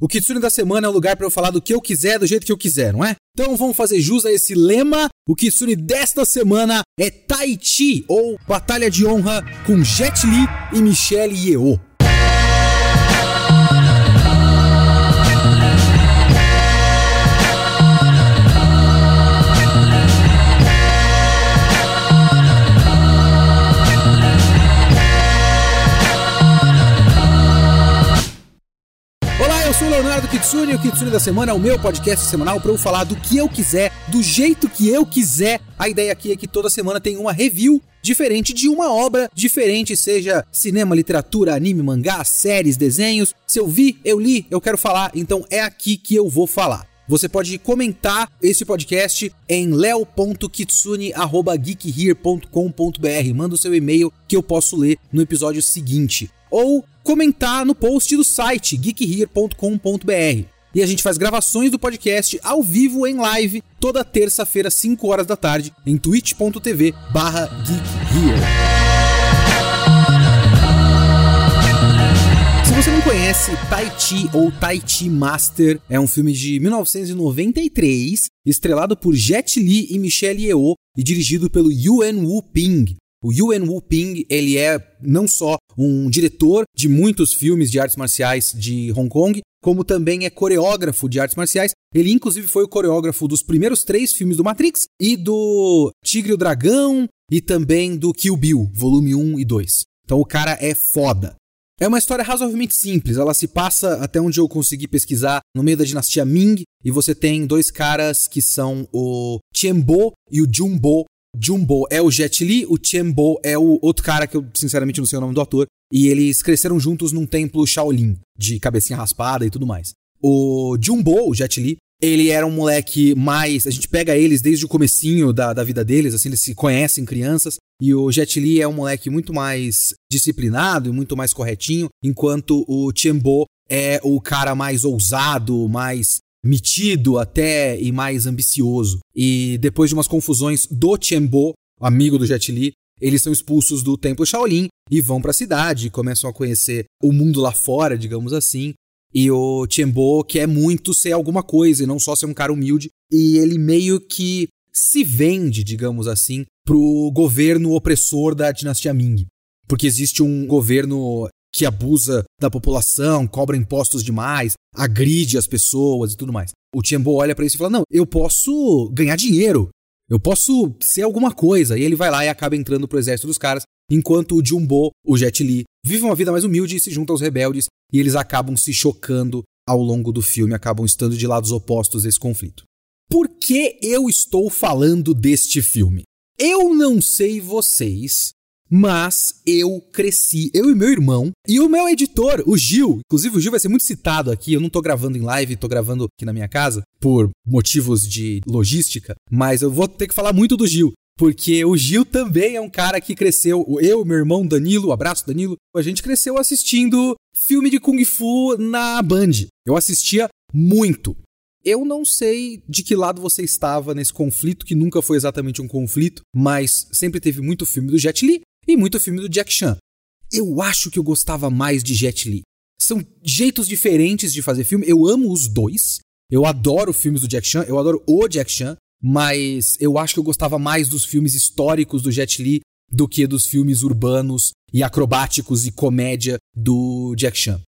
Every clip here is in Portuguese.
O Kitsune da semana é o lugar para eu falar do que eu quiser, do jeito que eu quiser, não é? Então vamos fazer jus a esse lema. O Kitsune desta semana é Tai Chi, ou Batalha de Honra, com Jet Li e Michelle Yeoh. Leonardo Kitsune e o Kitsune da Semana é o meu podcast semanal para eu falar do que eu quiser, do jeito que eu quiser. A ideia aqui é que toda semana tem uma review diferente de uma obra diferente, seja cinema, literatura, anime, mangá, séries, desenhos. Se eu vi, eu li, eu quero falar, então é aqui que eu vou falar. Você pode comentar esse podcast em leo.kitsune.geekhere.com.br. Manda o seu e-mail que eu posso ler no episódio seguinte ou comentar no post do site geekhere.com.br. E a gente faz gravações do podcast ao vivo em live toda terça-feira, 5 horas da tarde, em twitch.tv barra. Se você não conhece Tai Chi ou Tai Chi Master, é um filme de 1993, estrelado por Jet Li e Michelle Yeoh e dirigido pelo Yuan Wu Ping. O Yuan Wu Ping, ele é não só um diretor de muitos filmes de artes marciais de Hong Kong, como também é coreógrafo de artes marciais. Ele, inclusive, foi o coreógrafo dos primeiros três filmes do Matrix e do Tigre e o Dragão e também do Kill Bill, volume 1 e 2. Então o cara é foda. É uma história razoavelmente simples, ela se passa, até onde eu consegui pesquisar, no meio da dinastia Ming, e você tem dois caras que são o Tianbo e o Jumbo, Jumbo é o Jet Li, o Tianbo é o outro cara que eu sinceramente não sei o nome do ator. E eles cresceram juntos num templo Shaolin, de cabecinha raspada e tudo mais. O Jumbo, o Jet Li, ele era um moleque mais. A gente pega eles desde o comecinho da, da vida deles, assim, eles se conhecem crianças. E o Jet Li é um moleque muito mais disciplinado e muito mais corretinho, enquanto o Tianbo é o cara mais ousado, mais metido até e mais ambicioso. E depois de umas confusões do Tianbo, amigo do Jet Li, eles são expulsos do templo Shaolin e vão para a cidade, começam a conhecer o mundo lá fora, digamos assim. E o Tianbo quer muito ser alguma coisa e não só ser um cara humilde. E ele meio que se vende, digamos assim, pro governo opressor da dinastia Ming. Porque existe um governo que abusa da população, cobra impostos demais, agride as pessoas e tudo mais. O Tiembo olha para isso e fala: Não, eu posso ganhar dinheiro, eu posso ser alguma coisa. E ele vai lá e acaba entrando pro exército dos caras, enquanto o Jumbo, o Jet Li, vive uma vida mais humilde e se junta aos rebeldes, e eles acabam se chocando ao longo do filme, acabam estando de lados opostos desse conflito. Por que eu estou falando deste filme? Eu não sei vocês, mas eu cresci, eu e meu irmão, e o meu editor, o Gil. Inclusive, o Gil vai ser muito citado aqui. Eu não tô gravando em live, tô gravando aqui na minha casa, por motivos de logística, mas eu vou ter que falar muito do Gil. Porque o Gil também é um cara que cresceu. Eu, meu irmão Danilo, abraço Danilo, a gente cresceu assistindo filme de Kung Fu na Band. Eu assistia muito. Eu não sei de que lado você estava nesse conflito, que nunca foi exatamente um conflito, mas sempre teve muito filme do Jet Li e muito filme do Jack Chan. Eu acho que eu gostava mais de Jet Li. São jeitos diferentes de fazer filme. Eu amo os dois. Eu adoro filmes do Jack Chan, eu adoro o Jack Chan, mas eu acho que eu gostava mais dos filmes históricos do Jet Li do que dos filmes urbanos e acrobáticos e comédia do Jack Chan.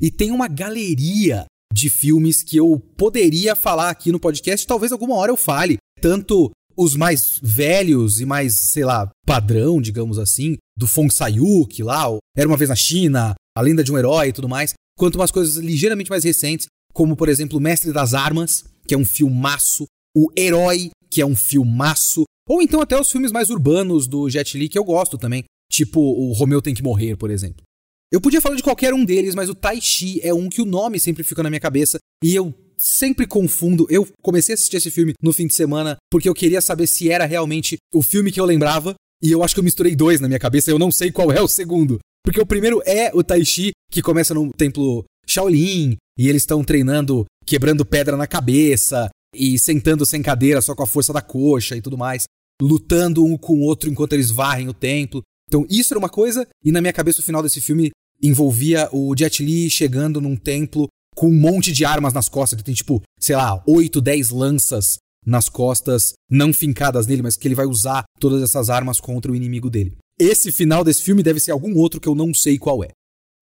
E tem uma galeria de filmes que eu poderia falar aqui no podcast, talvez alguma hora eu fale, tanto os mais velhos e mais, sei lá, padrão, digamos assim, do Fong Sayuk lá, Era Uma Vez na China, A Lenda de um Herói e tudo mais, quanto umas coisas ligeiramente mais recentes, como, por exemplo, Mestre das Armas, que é um filmaço, O Herói, que é um filmaço, ou então até os filmes mais urbanos do Jet Li, que eu gosto também, tipo o Romeu Tem Que Morrer, por exemplo. Eu podia falar de qualquer um deles, mas o Tai Chi é um que o nome sempre fica na minha cabeça e eu sempre confundo. Eu comecei a assistir esse filme no fim de semana porque eu queria saber se era realmente o filme que eu lembrava. E eu acho que eu misturei dois na minha cabeça, eu não sei qual é o segundo. Porque o primeiro é o Tai Chi, que começa no templo Shaolin, e eles estão treinando, quebrando pedra na cabeça, e sentando sem cadeira, só com a força da coxa e tudo mais, lutando um com o outro enquanto eles varrem o templo. Então, isso era uma coisa, e na minha cabeça o final desse filme envolvia o Jet Li chegando num templo com um monte de armas nas costas. Ele tem, tipo, sei lá, 8, 10 lanças nas costas, não fincadas nele, mas que ele vai usar todas essas armas contra o inimigo dele. Esse final desse filme deve ser algum outro que eu não sei qual é.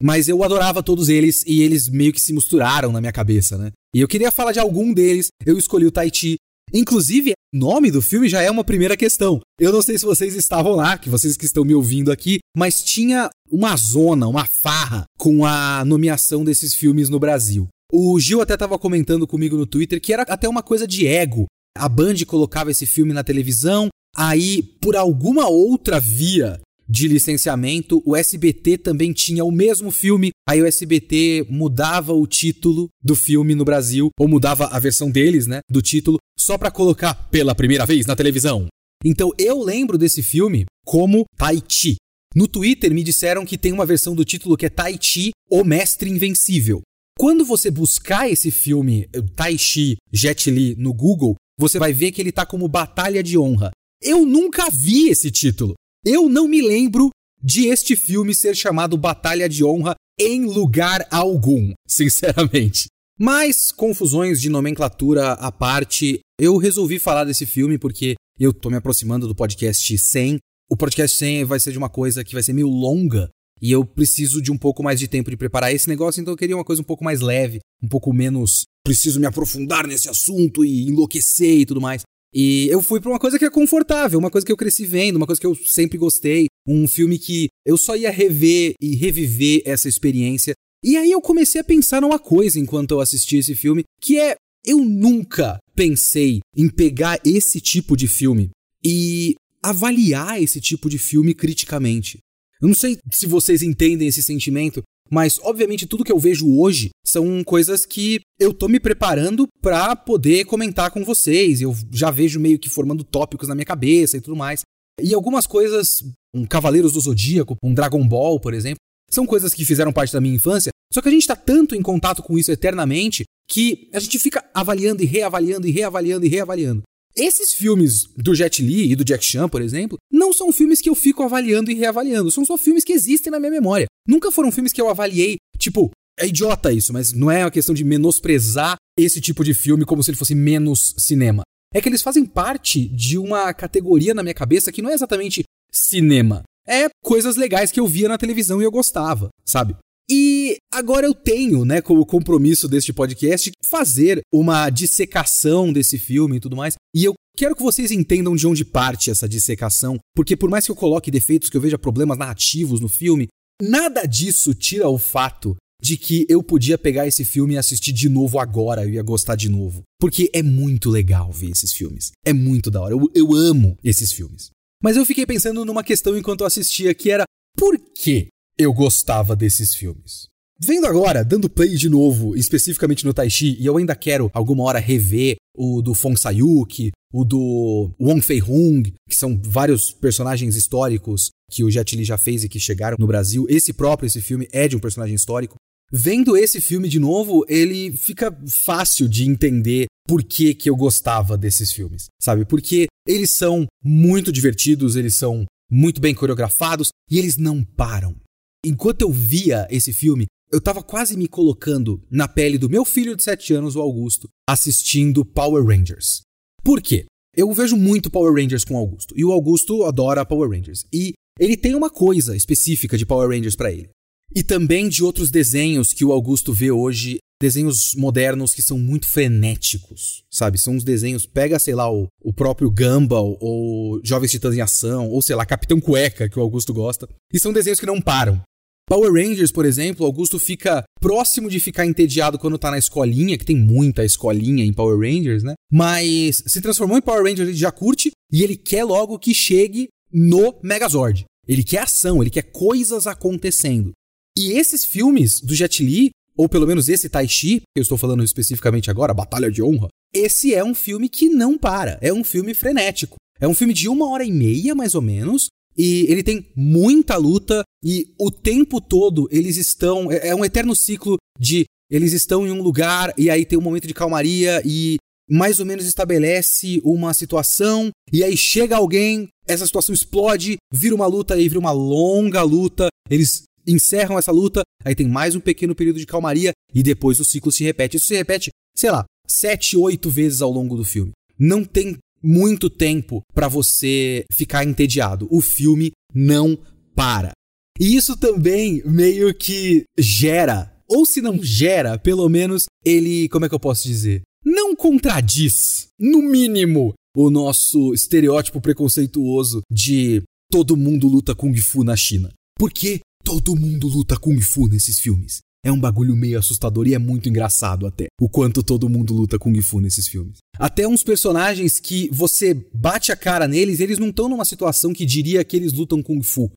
Mas eu adorava todos eles e eles meio que se misturaram na minha cabeça, né? E eu queria falar de algum deles, eu escolhi o Tahiti. Inclusive, o nome do filme já é uma primeira questão. Eu não sei se vocês estavam lá, que vocês que estão me ouvindo aqui, mas tinha uma zona, uma farra com a nomeação desses filmes no Brasil. O Gil até estava comentando comigo no Twitter que era até uma coisa de ego. A Band colocava esse filme na televisão, aí por alguma outra via de licenciamento, o SBT também tinha o mesmo filme, aí o SBT mudava o título do filme no Brasil, ou mudava a versão deles, né, do título, só para colocar pela primeira vez na televisão. Então eu lembro desse filme como Tai Chi. No Twitter me disseram que tem uma versão do título que é Tai Chi, o Mestre Invencível. Quando você buscar esse filme eh, Tai Chi Jet Li no Google, você vai ver que ele tá como Batalha de Honra. Eu nunca vi esse título. Eu não me lembro de este filme ser chamado Batalha de Honra em lugar algum, sinceramente. Mas, confusões de nomenclatura à parte, eu resolvi falar desse filme porque eu tô me aproximando do podcast 100. O podcast 100 vai ser de uma coisa que vai ser meio longa e eu preciso de um pouco mais de tempo de preparar esse negócio, então eu queria uma coisa um pouco mais leve, um pouco menos preciso me aprofundar nesse assunto e enlouquecer e tudo mais. E eu fui para uma coisa que é confortável, uma coisa que eu cresci vendo, uma coisa que eu sempre gostei, um filme que eu só ia rever e reviver essa experiência. E aí eu comecei a pensar numa coisa enquanto eu assisti esse filme, que é eu nunca pensei em pegar esse tipo de filme e avaliar esse tipo de filme criticamente. Eu não sei se vocês entendem esse sentimento, mas, obviamente, tudo que eu vejo hoje são coisas que eu tô me preparando para poder comentar com vocês. Eu já vejo meio que formando tópicos na minha cabeça e tudo mais. E algumas coisas, um Cavaleiros do Zodíaco, um Dragon Ball, por exemplo, são coisas que fizeram parte da minha infância. Só que a gente tá tanto em contato com isso eternamente que a gente fica avaliando e reavaliando e reavaliando e reavaliando. Esses filmes do Jet Li e do Jack Chan, por exemplo, não são filmes que eu fico avaliando e reavaliando, são só filmes que existem na minha memória. Nunca foram filmes que eu avaliei, tipo, é idiota isso, mas não é uma questão de menosprezar esse tipo de filme como se ele fosse menos cinema. É que eles fazem parte de uma categoria na minha cabeça que não é exatamente cinema. É coisas legais que eu via na televisão e eu gostava, sabe? E agora eu tenho, né, como compromisso deste podcast, fazer uma dissecação desse filme e tudo mais. E eu quero que vocês entendam de onde parte essa dissecação, porque por mais que eu coloque defeitos, que eu veja problemas narrativos no filme, nada disso tira o fato de que eu podia pegar esse filme e assistir de novo agora, eu ia gostar de novo. Porque é muito legal ver esses filmes. É muito da hora. Eu, eu amo esses filmes. Mas eu fiquei pensando numa questão enquanto eu assistia, que era por que eu gostava desses filmes. Vendo agora, dando play de novo, especificamente no Taichi, e eu ainda quero alguma hora rever o do Fong Sayuk, o do Wong Fei-hung, que são vários personagens históricos que o Jet Li já fez e que chegaram no Brasil. Esse próprio, esse filme, é de um personagem histórico. Vendo esse filme de novo, ele fica fácil de entender por que, que eu gostava desses filmes, sabe? Porque eles são muito divertidos, eles são muito bem coreografados e eles não param. Enquanto eu via esse filme, eu tava quase me colocando na pele do meu filho de 7 anos, o Augusto, assistindo Power Rangers. Por quê? Eu vejo muito Power Rangers com o Augusto, e o Augusto adora Power Rangers. E ele tem uma coisa específica de Power Rangers para ele. E também de outros desenhos que o Augusto vê hoje, desenhos modernos que são muito frenéticos, sabe? São uns desenhos, pega, sei lá, o, o próprio Gumball, ou Jovens Titãs em Ação, ou sei lá, Capitão Cueca, que o Augusto gosta. E são desenhos que não param. Power Rangers, por exemplo, Augusto fica próximo de ficar entediado quando tá na escolinha, que tem muita escolinha em Power Rangers, né? Mas se transformou em Power Rangers, ele já curte e ele quer logo que chegue no Megazord. Ele quer ação, ele quer coisas acontecendo. E esses filmes do Jet Li, ou pelo menos esse Tai Chi, que eu estou falando especificamente agora, Batalha de Honra, esse é um filme que não para. É um filme frenético. É um filme de uma hora e meia, mais ou menos, e ele tem muita luta e o tempo todo eles estão. É, é um eterno ciclo de eles estão em um lugar e aí tem um momento de calmaria e mais ou menos estabelece uma situação e aí chega alguém, essa situação explode, vira uma luta e vira uma longa luta. Eles encerram essa luta, aí tem mais um pequeno período de calmaria e depois o ciclo se repete. Isso se repete, sei lá, sete, oito vezes ao longo do filme. Não tem muito tempo para você ficar entediado. O filme não para. E isso também meio que gera, ou se não gera, pelo menos ele, como é que eu posso dizer? Não contradiz, no mínimo, o nosso estereótipo preconceituoso de todo mundo luta kung fu na China. Porque todo mundo luta kung fu nesses filmes. É um bagulho meio assustador e é muito engraçado até, o quanto todo mundo luta Kung Fu nesses filmes. Até uns personagens que você bate a cara neles, eles não estão numa situação que diria que eles lutam Kung Fu.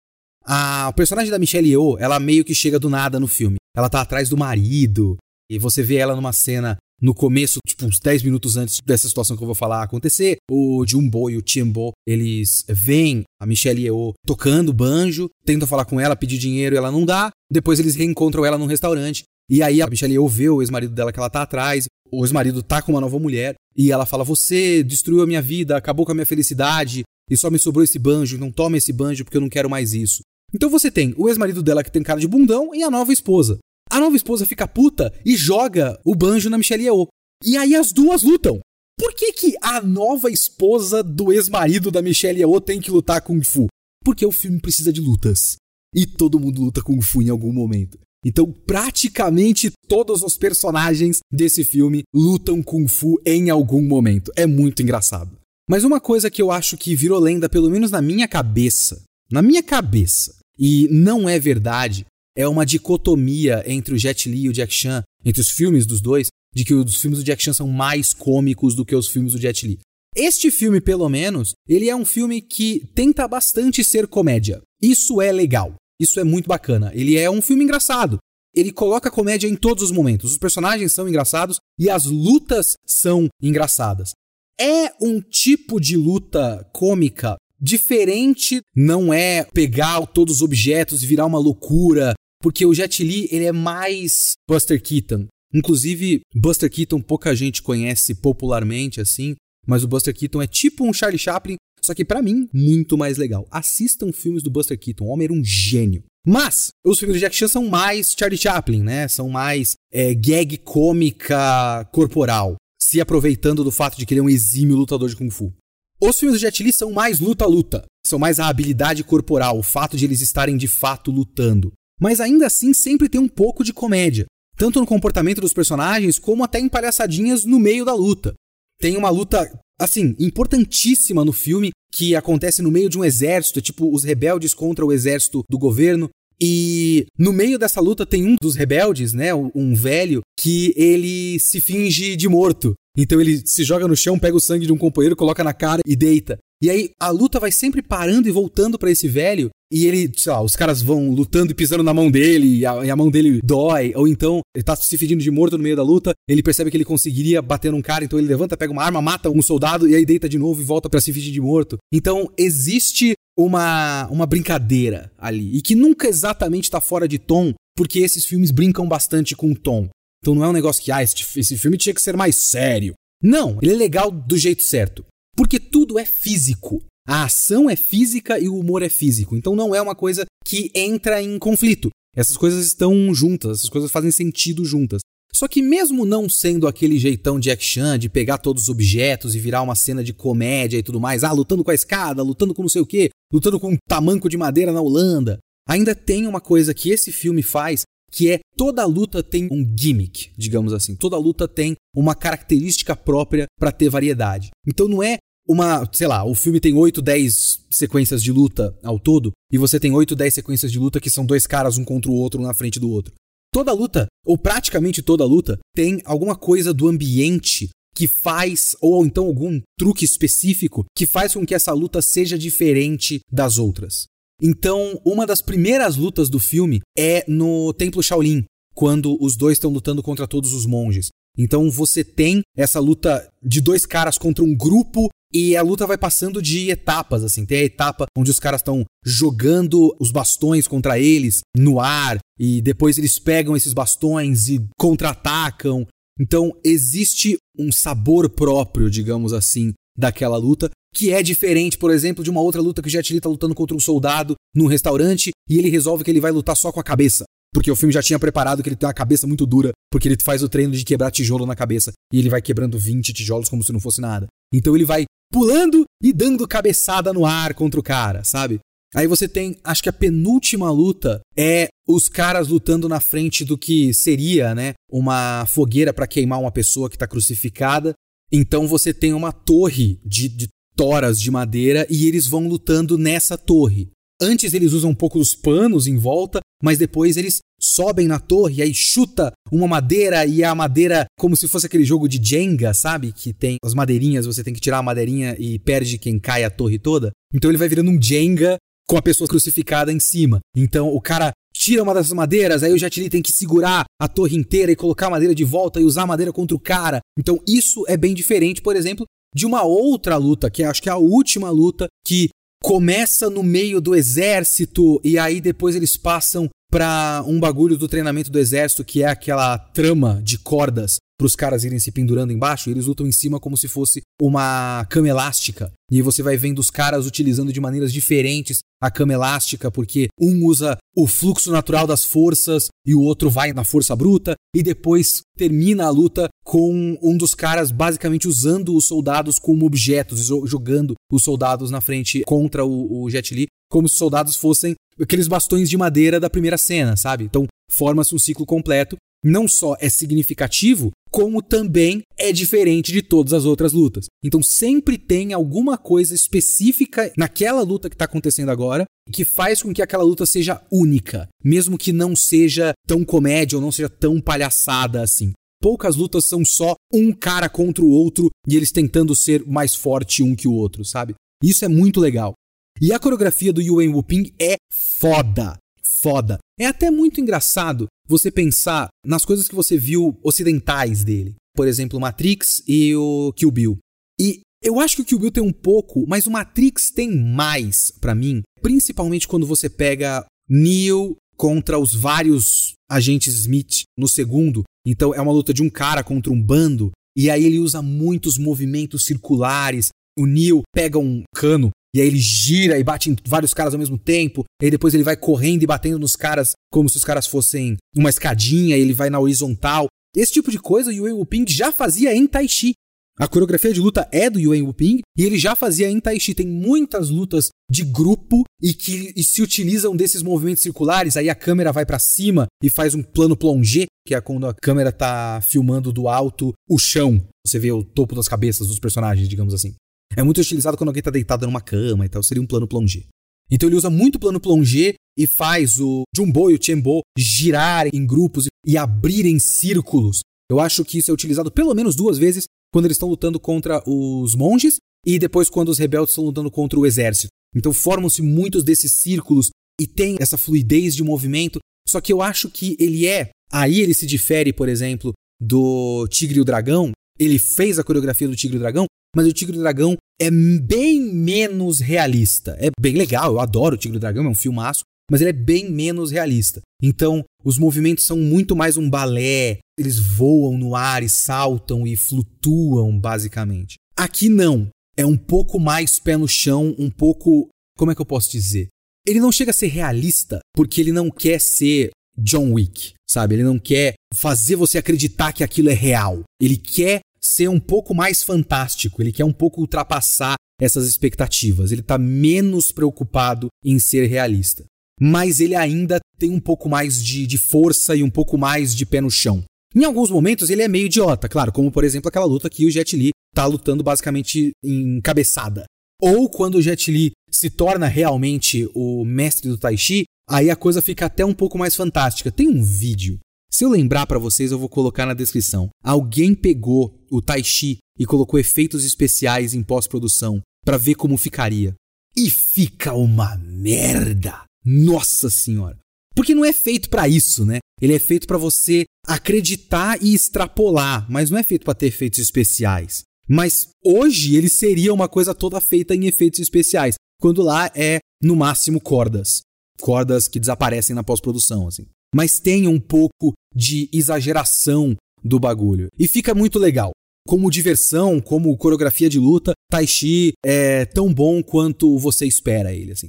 A, o personagem da Michelle Yeoh, ela meio que chega do nada no filme. Ela tá atrás do marido, e você vê ela numa cena no começo, tipo uns 10 minutos antes dessa situação que eu vou falar acontecer, o Jumbo e o Tiembo, eles veem a Michelle Yeoh tocando banjo, tentam falar com ela, pedir dinheiro e ela não dá, depois eles reencontram ela num restaurante, e aí a Michelle Yeoh vê o ex-marido dela que ela tá atrás, o ex-marido tá com uma nova mulher, e ela fala, você destruiu a minha vida, acabou com a minha felicidade, e só me sobrou esse banjo, não tome esse banjo porque eu não quero mais isso. Então você tem o ex-marido dela que tem cara de bundão e a nova esposa. A nova esposa fica puta e joga o banjo na Michelle Yeoh. E aí as duas lutam. Por que, que a nova esposa do ex-marido da Michelle Yeoh tem que lutar Kung Fu? Porque o filme precisa de lutas. E todo mundo luta Kung Fu em algum momento. Então, praticamente todos os personagens desse filme lutam Kung Fu em algum momento. É muito engraçado. Mas uma coisa que eu acho que virou lenda, pelo menos na minha cabeça, na minha cabeça, e não é verdade, é uma dicotomia entre o Jet Li e o Jack Chan, entre os filmes dos dois, de que os filmes do Jack Chan são mais cômicos do que os filmes do Jet Li. Este filme, pelo menos, ele é um filme que tenta bastante ser comédia. Isso é legal. Isso é muito bacana. Ele é um filme engraçado. Ele coloca comédia em todos os momentos. Os personagens são engraçados e as lutas são engraçadas. É um tipo de luta cômica diferente, não é pegar todos os objetos e virar uma loucura porque o Jet Li, ele é mais Buster Keaton. Inclusive, Buster Keaton pouca gente conhece popularmente assim, mas o Buster Keaton é tipo um Charlie Chaplin, só que para mim, muito mais legal. Assistam filmes do Buster Keaton, o homem era um gênio. Mas, os filmes do Jack Chan são mais Charlie Chaplin, né? São mais é, gag cômica corporal, se aproveitando do fato de que ele é um exímio lutador de Kung Fu. Os filmes do Jet Li são mais luta-luta, são mais a habilidade corporal, o fato de eles estarem de fato lutando mas ainda assim sempre tem um pouco de comédia, tanto no comportamento dos personagens como até em palhaçadinhas no meio da luta. Tem uma luta, assim, importantíssima no filme que acontece no meio de um exército, tipo os rebeldes contra o exército do governo. E no meio dessa luta tem um dos rebeldes, né, um velho, que ele se finge de morto. Então ele se joga no chão, pega o sangue de um companheiro, coloca na cara e deita. E aí a luta vai sempre parando e voltando para esse velho. E ele, sei lá, os caras vão lutando e pisando na mão dele, e a, e a, mão dele dói. Ou então, ele tá se fingindo de morto no meio da luta, ele percebe que ele conseguiria bater num cara, então ele levanta, pega uma arma, mata um soldado, e aí deita de novo e volta para se fingir de morto. Então, existe uma, uma brincadeira ali. E que nunca exatamente tá fora de tom, porque esses filmes brincam bastante com o tom. Então não é um negócio que, ah, esse, esse filme tinha que ser mais sério. Não, ele é legal do jeito certo. Porque tudo é físico. A ação é física e o humor é físico. Então não é uma coisa que entra em conflito. Essas coisas estão juntas, essas coisas fazem sentido juntas. Só que mesmo não sendo aquele jeitão de action, de pegar todos os objetos e virar uma cena de comédia e tudo mais, ah, lutando com a escada, lutando com não sei o quê, lutando com um tamanco de madeira na Holanda, ainda tem uma coisa que esse filme faz que é toda luta tem um gimmick, digamos assim. Toda luta tem uma característica própria para ter variedade. Então não é uma, sei lá, o filme tem 8, 10 sequências de luta ao todo, e você tem 8, 10 sequências de luta que são dois caras um contra o outro na frente do outro. Toda luta, ou praticamente toda luta, tem alguma coisa do ambiente que faz, ou então algum truque específico que faz com que essa luta seja diferente das outras. Então, uma das primeiras lutas do filme é no Templo Shaolin, quando os dois estão lutando contra todos os monges. Então você tem essa luta de dois caras contra um grupo e a luta vai passando de etapas, assim. Tem a etapa onde os caras estão jogando os bastões contra eles no ar e depois eles pegam esses bastões e contra-atacam. Então existe um sabor próprio, digamos assim, daquela luta que é diferente, por exemplo, de uma outra luta que o Jet Li tá lutando contra um soldado num restaurante e ele resolve que ele vai lutar só com a cabeça. Porque o filme já tinha preparado que ele tem uma cabeça muito dura, porque ele faz o treino de quebrar tijolo na cabeça e ele vai quebrando 20 tijolos como se não fosse nada. Então ele vai pulando e dando cabeçada no ar contra o cara, sabe? Aí você tem, acho que a penúltima luta é os caras lutando na frente do que seria, né, uma fogueira para queimar uma pessoa que tá crucificada. Então você tem uma torre de, de toras de madeira e eles vão lutando nessa torre. Antes eles usam um pouco dos panos em volta, mas depois eles sobem na torre aí chuta uma madeira e a madeira, como se fosse aquele jogo de Jenga, sabe? Que tem as madeirinhas, você tem que tirar a madeirinha e perde quem cai a torre toda. Então ele vai virando um Jenga com a pessoa crucificada em cima. Então o cara tira uma dessas madeiras, aí o Jet Li tem que segurar a torre inteira e colocar a madeira de volta e usar a madeira contra o cara. Então isso é bem diferente, por exemplo, de uma outra luta, que acho que é a última luta, que começa no meio do exército e aí depois eles passam para um bagulho do treinamento do exército que é aquela trama de cordas para os caras irem se pendurando embaixo, eles lutam em cima como se fosse uma cama elástica. E você vai vendo os caras utilizando de maneiras diferentes a cama elástica, porque um usa o fluxo natural das forças e o outro vai na força bruta, e depois termina a luta com um dos caras basicamente usando os soldados como objetos, jogando os soldados na frente contra o, o Jet Li, como se os soldados fossem aqueles bastões de madeira da primeira cena, sabe? Então forma-se um ciclo completo não só é significativo, como também é diferente de todas as outras lutas. Então sempre tem alguma coisa específica naquela luta que está acontecendo agora que faz com que aquela luta seja única, mesmo que não seja tão comédia ou não seja tão palhaçada assim. Poucas lutas são só um cara contra o outro e eles tentando ser mais forte um que o outro, sabe? Isso é muito legal. E a coreografia do Yuen Wuping é foda foda. É até muito engraçado você pensar nas coisas que você viu ocidentais dele. Por exemplo, Matrix e o Kill Bill. E eu acho que o Kill Bill tem um pouco, mas o Matrix tem mais para mim, principalmente quando você pega Neo contra os vários agentes Smith no segundo. Então é uma luta de um cara contra um bando e aí ele usa muitos movimentos circulares. O Neo pega um cano e aí ele gira e bate em vários caras ao mesmo tempo. E aí depois ele vai correndo e batendo nos caras como se os caras fossem uma escadinha, e ele vai na horizontal. Esse tipo de coisa o Yuen Wuping já fazia em Tai Chi. A coreografia de luta é do Yuen Wuping e ele já fazia em Tai Chi. Tem muitas lutas de grupo e que e se utilizam desses movimentos circulares. Aí a câmera vai para cima e faz um plano plongé, que é quando a câmera tá filmando do alto o chão. Você vê o topo das cabeças dos personagens, digamos assim. É muito utilizado quando alguém está deitado numa cama e tal, seria um plano plongé. Então ele usa muito plano plongé e faz o Jumbo e o Chembo girar em grupos e abrir em círculos. Eu acho que isso é utilizado pelo menos duas vezes quando eles estão lutando contra os monges e depois quando os rebeldes estão lutando contra o exército. Então formam-se muitos desses círculos e tem essa fluidez de movimento. Só que eu acho que ele é. Aí ele se difere, por exemplo, do Tigre e o Dragão. Ele fez a coreografia do Tigre e o Dragão, mas o Tigre e o Dragão é bem menos realista. É bem legal, eu adoro o Tigre e o Dragão, é um filmaço, mas ele é bem menos realista. Então, os movimentos são muito mais um balé, eles voam no ar e saltam e flutuam, basicamente. Aqui não. É um pouco mais pé no chão, um pouco. Como é que eu posso dizer? Ele não chega a ser realista porque ele não quer ser John Wick, sabe? Ele não quer fazer você acreditar que aquilo é real. Ele quer ser um pouco mais fantástico, ele quer um pouco ultrapassar essas expectativas, ele está menos preocupado em ser realista. Mas ele ainda tem um pouco mais de, de força e um pouco mais de pé no chão. Em alguns momentos ele é meio idiota, claro, como por exemplo aquela luta que o Jet Li está lutando basicamente em cabeçada. Ou quando o Jet Li se torna realmente o mestre do Tai Chi, aí a coisa fica até um pouco mais fantástica. Tem um vídeo se eu lembrar para vocês, eu vou colocar na descrição. Alguém pegou o Tai Chi e colocou efeitos especiais em pós-produção para ver como ficaria. E fica uma merda. Nossa senhora. Porque não é feito para isso, né? Ele é feito para você acreditar e extrapolar, mas não é feito para ter efeitos especiais. Mas hoje ele seria uma coisa toda feita em efeitos especiais, quando lá é no máximo cordas, cordas que desaparecem na pós-produção, assim mas tem um pouco de exageração do bagulho. E fica muito legal. Como diversão, como coreografia de luta, Tai Chi é tão bom quanto você espera ele, assim.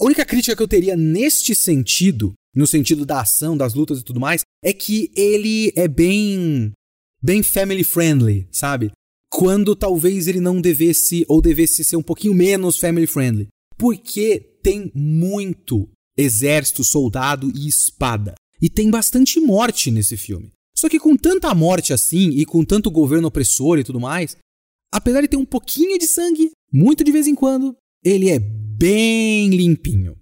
A única crítica que eu teria neste sentido, no sentido da ação, das lutas e tudo mais, é que ele é bem bem family friendly, sabe? Quando talvez ele não devesse ou devesse ser um pouquinho menos family friendly, porque tem muito exército, soldado e espada. E tem bastante morte nesse filme. Só que com tanta morte assim e com tanto governo opressor e tudo mais, apesar de ter um pouquinho de sangue, muito de vez em quando, ele é bem limpinho.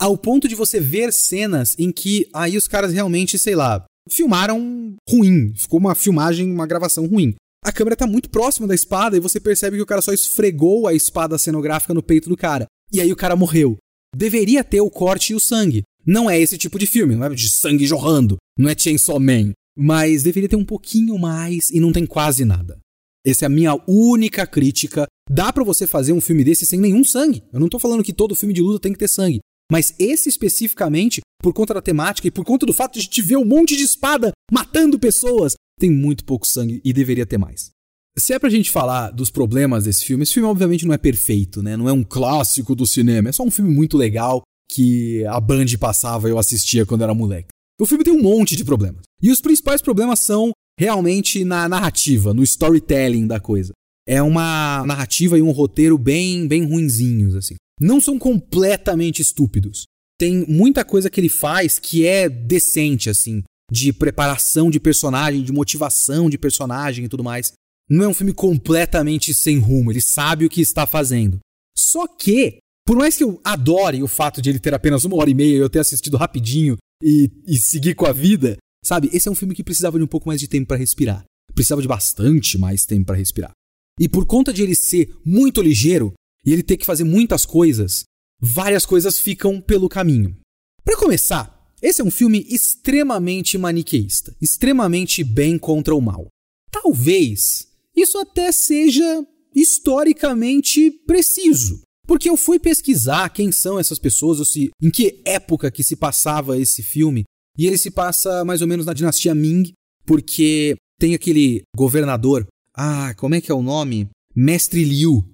Ao ponto de você ver cenas em que aí os caras realmente, sei lá, filmaram ruim. Ficou uma filmagem, uma gravação ruim. A câmera tá muito próxima da espada e você percebe que o cara só esfregou a espada cenográfica no peito do cara. E aí o cara morreu. Deveria ter o corte e o sangue. Não é esse tipo de filme, não é de sangue jorrando, não é Chainsaw Man. Mas deveria ter um pouquinho mais e não tem quase nada. Essa é a minha única crítica. Dá para você fazer um filme desse sem nenhum sangue. Eu não tô falando que todo filme de luta tem que ter sangue. Mas esse especificamente, por conta da temática e por conta do fato de a gente ver um monte de espada matando pessoas, tem muito pouco sangue e deveria ter mais. Se é pra gente falar dos problemas desse filme, esse filme obviamente não é perfeito, né? Não é um clássico do cinema, é só um filme muito legal que a Band passava e eu assistia quando era moleque. O filme tem um monte de problemas. E os principais problemas são realmente na narrativa, no storytelling da coisa. É uma narrativa e um roteiro bem, bem ruinzinhos, assim. Não são completamente estúpidos. Tem muita coisa que ele faz que é decente, assim, de preparação de personagem, de motivação de personagem e tudo mais. Não é um filme completamente sem rumo, ele sabe o que está fazendo. Só que, por mais que eu adore o fato de ele ter apenas uma hora e meia e eu ter assistido rapidinho e, e seguir com a vida, sabe? Esse é um filme que precisava de um pouco mais de tempo para respirar. Precisava de bastante mais tempo para respirar. E por conta de ele ser muito ligeiro e ele ter que fazer muitas coisas, várias coisas ficam pelo caminho. Para começar, esse é um filme extremamente maniqueísta, extremamente bem contra o mal. Talvez isso até seja historicamente preciso. Porque eu fui pesquisar quem são essas pessoas, ou se, em que época que se passava esse filme, e ele se passa mais ou menos na dinastia Ming, porque tem aquele governador, ah, como é que é o nome? Mestre Liu.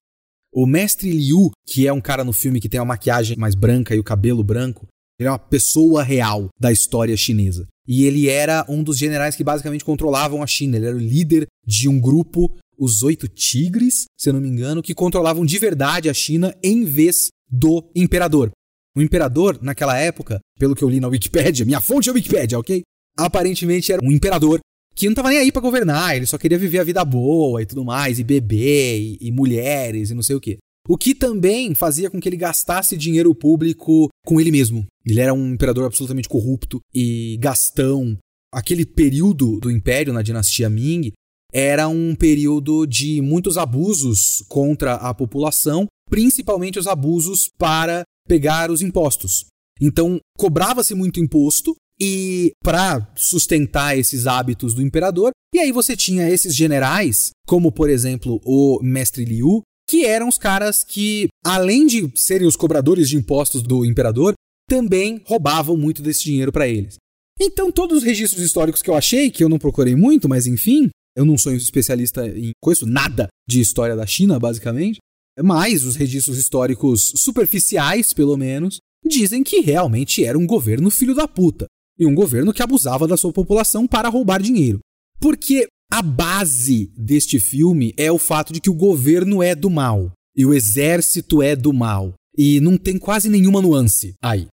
O Mestre Liu, que é um cara no filme que tem a maquiagem mais branca e o cabelo branco, ele é uma pessoa real da história chinesa. E ele era um dos generais que basicamente controlavam a China. Ele era o líder de um grupo, os Oito Tigres, se eu não me engano, que controlavam de verdade a China em vez do imperador. O imperador, naquela época, pelo que eu li na Wikipedia, minha fonte é a Wikipedia, ok? Aparentemente era um imperador que não tava nem aí para governar, ele só queria viver a vida boa e tudo mais, e beber, e, e mulheres, e não sei o quê. O que também fazia com que ele gastasse dinheiro público com ele mesmo. Ele era um imperador absolutamente corrupto e gastão. Aquele período do império na dinastia Ming era um período de muitos abusos contra a população, principalmente os abusos para pegar os impostos. Então, cobrava-se muito imposto e para sustentar esses hábitos do imperador, e aí você tinha esses generais, como por exemplo o mestre Liu, que eram os caras que, além de serem os cobradores de impostos do imperador, também roubavam muito desse dinheiro para eles. Então, todos os registros históricos que eu achei, que eu não procurei muito, mas enfim, eu não sou especialista em coisa, nada de história da China, basicamente, mas os registros históricos superficiais, pelo menos, dizem que realmente era um governo filho da puta. E um governo que abusava da sua população para roubar dinheiro. Porque a base deste filme é o fato de que o governo é do mal e o exército é do mal. E não tem quase nenhuma nuance aí.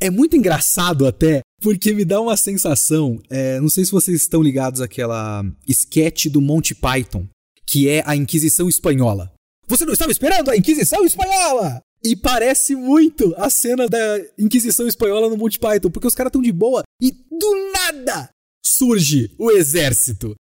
É muito engraçado até, porque me dá uma sensação. É, não sei se vocês estão ligados àquela sketch do Monty Python, que é a Inquisição Espanhola. Você não estava esperando a Inquisição Espanhola? E parece muito a cena da Inquisição Espanhola no Monty Python, porque os caras estão de boa e do nada surge o exército.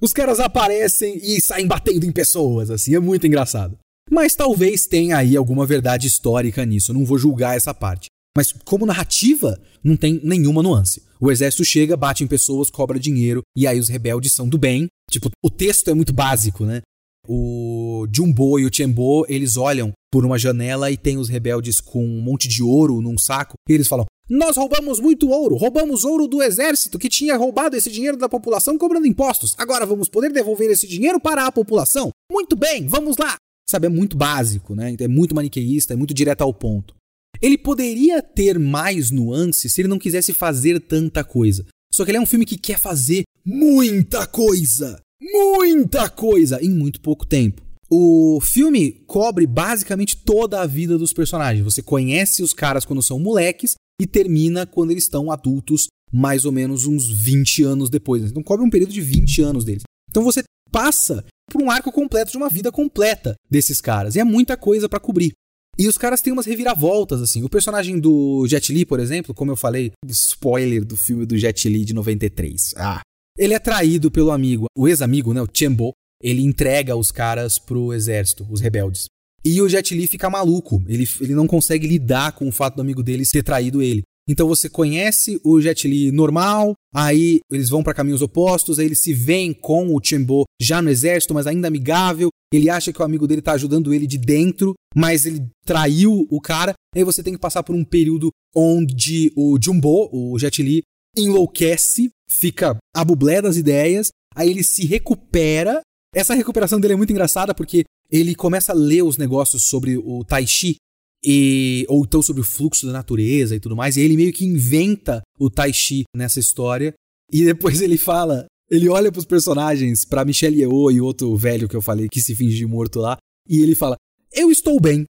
Os caras aparecem e saem batendo em pessoas, assim, é muito engraçado. Mas talvez tenha aí alguma verdade histórica nisso, não vou julgar essa parte. Mas como narrativa, não tem nenhuma nuance. O exército chega, bate em pessoas, cobra dinheiro, e aí os rebeldes são do bem. Tipo, o texto é muito básico, né? O Jumbo e o Chembo, eles olham por uma janela e tem os rebeldes com um monte de ouro num saco, e eles falam: nós roubamos muito ouro, roubamos ouro do exército que tinha roubado esse dinheiro da população cobrando impostos. Agora vamos poder devolver esse dinheiro para a população? Muito bem, vamos lá! Sabe, é muito básico, né? É muito maniqueísta, é muito direto ao ponto. Ele poderia ter mais nuances se ele não quisesse fazer tanta coisa. Só que ele é um filme que quer fazer muita coisa. Muita coisa em muito pouco tempo. O filme cobre basicamente toda a vida dos personagens. Você conhece os caras quando são moleques e termina quando eles estão adultos, mais ou menos uns 20 anos depois. Então cobre um período de 20 anos deles. Então você passa por um arco completo de uma vida completa desses caras. E é muita coisa para cobrir. E os caras têm umas reviravoltas, assim. O personagem do Jet Li, por exemplo, como eu falei, spoiler do filme do Jet Li de 93. Ah. Ele é traído pelo amigo, o ex-amigo, né, o Chembo. Ele entrega os caras pro exército, os rebeldes. E o Jet Li fica maluco. Ele, ele não consegue lidar com o fato do amigo dele ter traído ele. Então você conhece o Jet Li normal, aí eles vão para caminhos opostos, aí eles se veem com o Chembo já no exército, mas ainda amigável. Ele acha que o amigo dele tá ajudando ele de dentro, mas ele traiu o cara. Aí você tem que passar por um período onde o Jumbo, o Jet Li, enlouquece, fica a bublé das ideias, aí ele se recupera. Essa recuperação dele é muito engraçada porque ele começa a ler os negócios sobre o Tai Chi e, ou então sobre o fluxo da natureza e tudo mais. E ele meio que inventa o Tai Chi nessa história. E depois ele fala, ele olha pros personagens, pra Michelle Yeoh e outro velho que eu falei que se finge morto lá, e ele fala: Eu estou bem.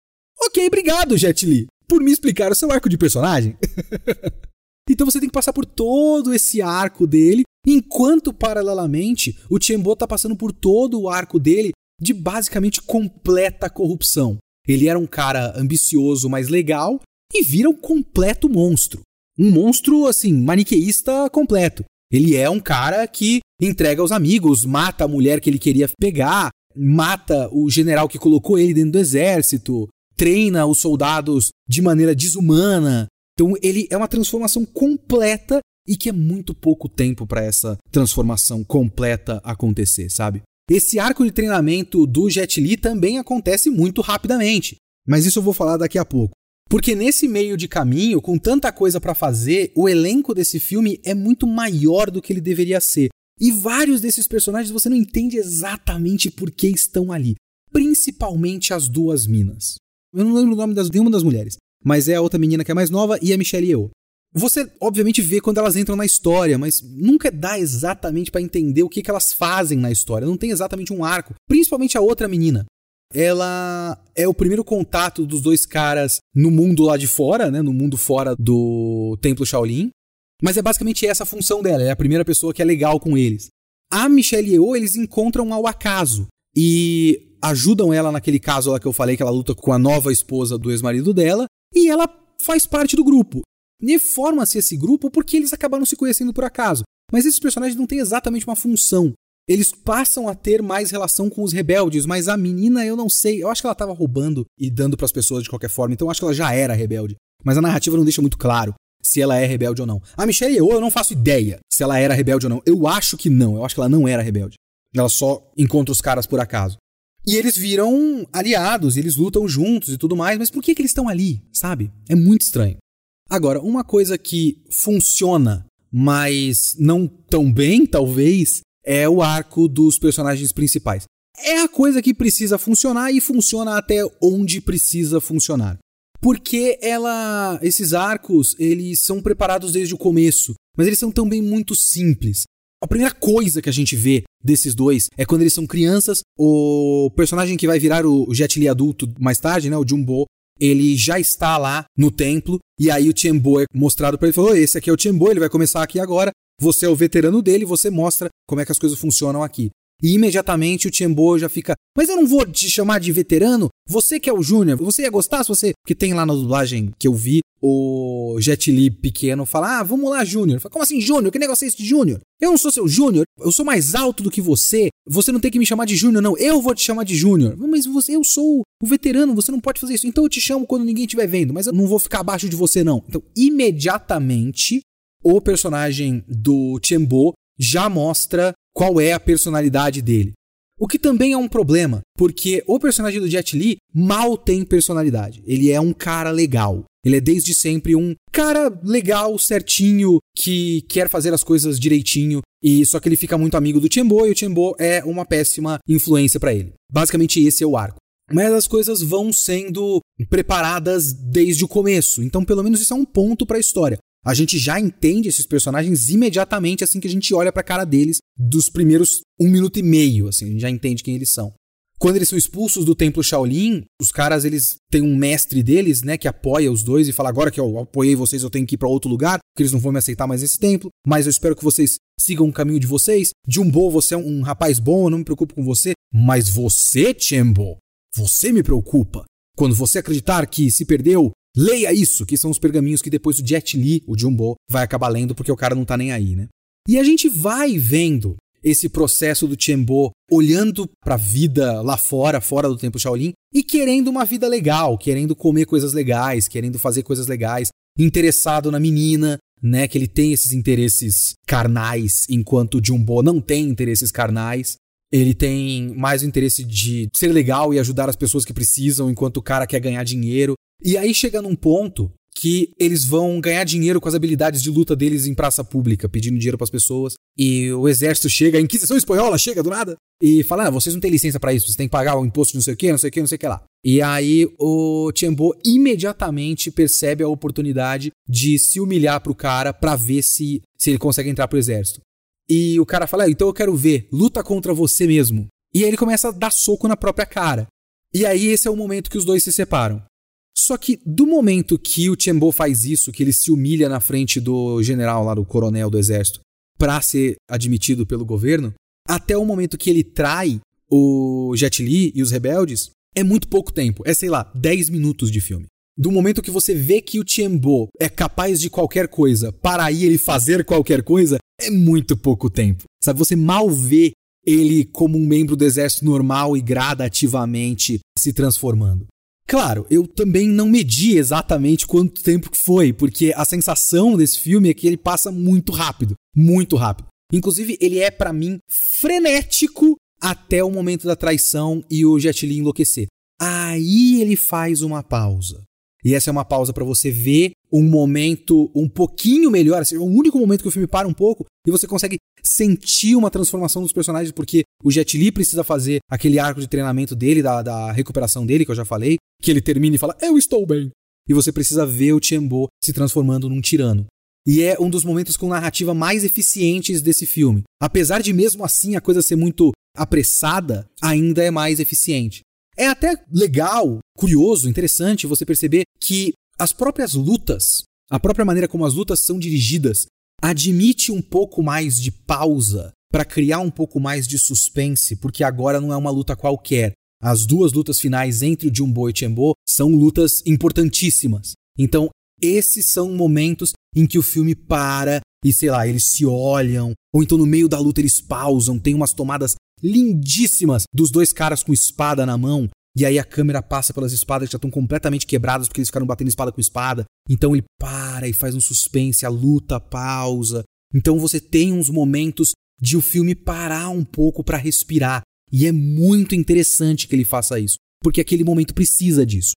Ok, obrigado, Jet Li, por me explicar o seu arco de personagem. então você tem que passar por todo esse arco dele, enquanto paralelamente o Chembo tá passando por todo o arco dele de basicamente completa corrupção. Ele era um cara ambicioso, mas legal, e vira um completo monstro. Um monstro, assim, maniqueísta completo. Ele é um cara que entrega aos amigos, mata a mulher que ele queria pegar, mata o general que colocou ele dentro do exército, treina os soldados de maneira desumana. Então ele é uma transformação completa e que é muito pouco tempo para essa transformação completa acontecer, sabe? Esse arco de treinamento do Jet Li também acontece muito rapidamente, mas isso eu vou falar daqui a pouco. Porque nesse meio de caminho, com tanta coisa para fazer, o elenco desse filme é muito maior do que ele deveria ser. E vários desses personagens você não entende exatamente por que estão ali. Principalmente as duas minas. Eu não lembro o nome das, nenhuma das mulheres, mas é a outra menina que é mais nova e a Michelle Yeoh. Você, obviamente, vê quando elas entram na história, mas nunca dá exatamente para entender o que, que elas fazem na história. Não tem exatamente um arco. Principalmente a outra menina. Ela é o primeiro contato dos dois caras no mundo lá de fora, né? No mundo fora do Templo Shaolin. Mas é basicamente essa a função dela. É a primeira pessoa que é legal com eles. A Michelle Yeoh, eles encontram ao acaso. E ajudam ela naquele caso lá que eu falei que ela luta com a nova esposa do ex-marido dela. E ela faz parte do grupo. E forma-se esse grupo porque eles acabaram se conhecendo por acaso. Mas esses personagens não têm exatamente uma função. Eles passam a ter mais relação com os rebeldes, mas a menina eu não sei. Eu acho que ela estava roubando e dando para as pessoas de qualquer forma, então eu acho que ela já era rebelde. Mas a narrativa não deixa muito claro se ela é rebelde ou não. A Michelle Yeoh eu não faço ideia se ela era rebelde ou não. Eu acho que não. Eu acho que ela não era rebelde. Ela só encontra os caras por acaso. E eles viram aliados, eles lutam juntos e tudo mais, mas por que, que eles estão ali, sabe? É muito estranho. Agora, uma coisa que funciona, mas não tão bem, talvez, é o arco dos personagens principais. É a coisa que precisa funcionar e funciona até onde precisa funcionar. Porque ela, esses arcos, eles são preparados desde o começo, mas eles são também muito simples. A primeira coisa que a gente vê desses dois é quando eles são crianças, o personagem que vai virar o Jet Li adulto mais tarde, né, o Jumbo, ele já está lá no templo, e aí o Tiembo é mostrado para ele, falou, esse aqui é o Tiembo, ele vai começar aqui agora, você é o veterano dele, você mostra como é que as coisas funcionam aqui. E imediatamente o Tiembo já fica, mas eu não vou te chamar de veterano, você que é o Júnior, você ia gostar se você, que tem lá na dublagem que eu vi, o Jet Li pequeno fala: Ah, vamos lá, Júnior. Como assim, Júnior? Que negócio é esse de Júnior? Eu não sou seu Júnior, eu sou mais alto do que você. Você não tem que me chamar de Júnior, não. Eu vou te chamar de Júnior. Mas você, eu sou o veterano, você não pode fazer isso. Então eu te chamo quando ninguém estiver vendo, mas eu não vou ficar abaixo de você, não. Então, imediatamente, o personagem do Chembo já mostra qual é a personalidade dele. O que também é um problema, porque o personagem do Jet Li mal tem personalidade. Ele é um cara legal. Ele é desde sempre um cara legal, certinho, que quer fazer as coisas direitinho, e só que ele fica muito amigo do Chembo e o Chembo é uma péssima influência para ele. Basicamente esse é o arco. mas as coisas vão sendo preparadas desde o começo. Então, pelo menos isso é um ponto para a história. A gente já entende esses personagens imediatamente assim que a gente olha para a cara deles dos primeiros um minuto e meio, assim, a gente já entende quem eles são. Quando eles são expulsos do templo Shaolin, os caras eles têm um mestre deles, né, que apoia os dois e fala agora que eu apoiei vocês, eu tenho que ir para outro lugar, porque eles não vão me aceitar mais nesse templo, mas eu espero que vocês sigam o caminho de vocês. Jumbo, você é um, rapaz bom, eu não me preocupo com você, mas você, Chembo, você me preocupa. Quando você acreditar que se perdeu, leia isso, que são os pergaminhos que depois o Jet Li, o Jumbo, vai acabar lendo porque o cara não tá nem aí, né? E a gente vai vendo esse processo do Chembo olhando para a vida lá fora, fora do Templo Shaolin, e querendo uma vida legal, querendo comer coisas legais, querendo fazer coisas legais, interessado na menina, né, que ele tem esses interesses carnais, enquanto o Jumbo não tem interesses carnais. Ele tem mais o interesse de ser legal e ajudar as pessoas que precisam, enquanto o cara quer ganhar dinheiro. E aí chega num ponto que eles vão ganhar dinheiro com as habilidades de luta deles em praça pública, pedindo dinheiro para as pessoas. E o exército chega, a Inquisição Espanhola chega do nada e fala: ah, vocês não têm licença para isso, vocês têm que pagar o imposto de não sei o que, não sei o que, não sei o que lá. E aí o Tiembo imediatamente percebe a oportunidade de se humilhar pro cara para ver se, se ele consegue entrar pro exército. E o cara fala: ah, então eu quero ver, luta contra você mesmo. E aí ele começa a dar soco na própria cara. E aí esse é o momento que os dois se separam. Só que do momento que o Chembo faz isso, que ele se humilha na frente do general lá, do coronel do exército, para ser admitido pelo governo, até o momento que ele trai o Jet Li e os rebeldes, é muito pouco tempo. É, sei lá, 10 minutos de filme. Do momento que você vê que o Tiembo é capaz de qualquer coisa para aí ele fazer qualquer coisa, é muito pouco tempo. Sabe, você mal vê ele como um membro do exército normal e gradativamente se transformando. Claro, eu também não medi exatamente quanto tempo que foi, porque a sensação desse filme é que ele passa muito rápido, muito rápido. Inclusive, ele é para mim frenético até o momento da traição e o Jet Li enlouquecer. Aí ele faz uma pausa. E essa é uma pausa para você ver um momento um pouquinho melhor, assim, é o único momento que o filme para um pouco e você consegue sentir uma transformação dos personagens, porque o Jet Li precisa fazer aquele arco de treinamento dele, da, da recuperação dele, que eu já falei, que ele termina e fala, eu estou bem. E você precisa ver o Tiembo se transformando num tirano. E é um dos momentos com narrativa mais eficientes desse filme. Apesar de mesmo assim a coisa ser muito apressada, ainda é mais eficiente. É até legal, curioso, interessante você perceber que as próprias lutas, a própria maneira como as lutas são dirigidas, admite um pouco mais de pausa para criar um pouco mais de suspense, porque agora não é uma luta qualquer. As duas lutas finais entre o Jumbo e Chembo são lutas importantíssimas. Então, esses são momentos em que o filme para e, sei lá, eles se olham, ou então no meio da luta eles pausam, tem umas tomadas lindíssimas dos dois caras com espada na mão. E aí a câmera passa pelas espadas que já estão completamente quebradas porque eles ficaram batendo espada com espada. Então ele para e faz um suspense, a luta pausa. Então você tem uns momentos de o filme parar um pouco para respirar. E é muito interessante que ele faça isso, porque aquele momento precisa disso.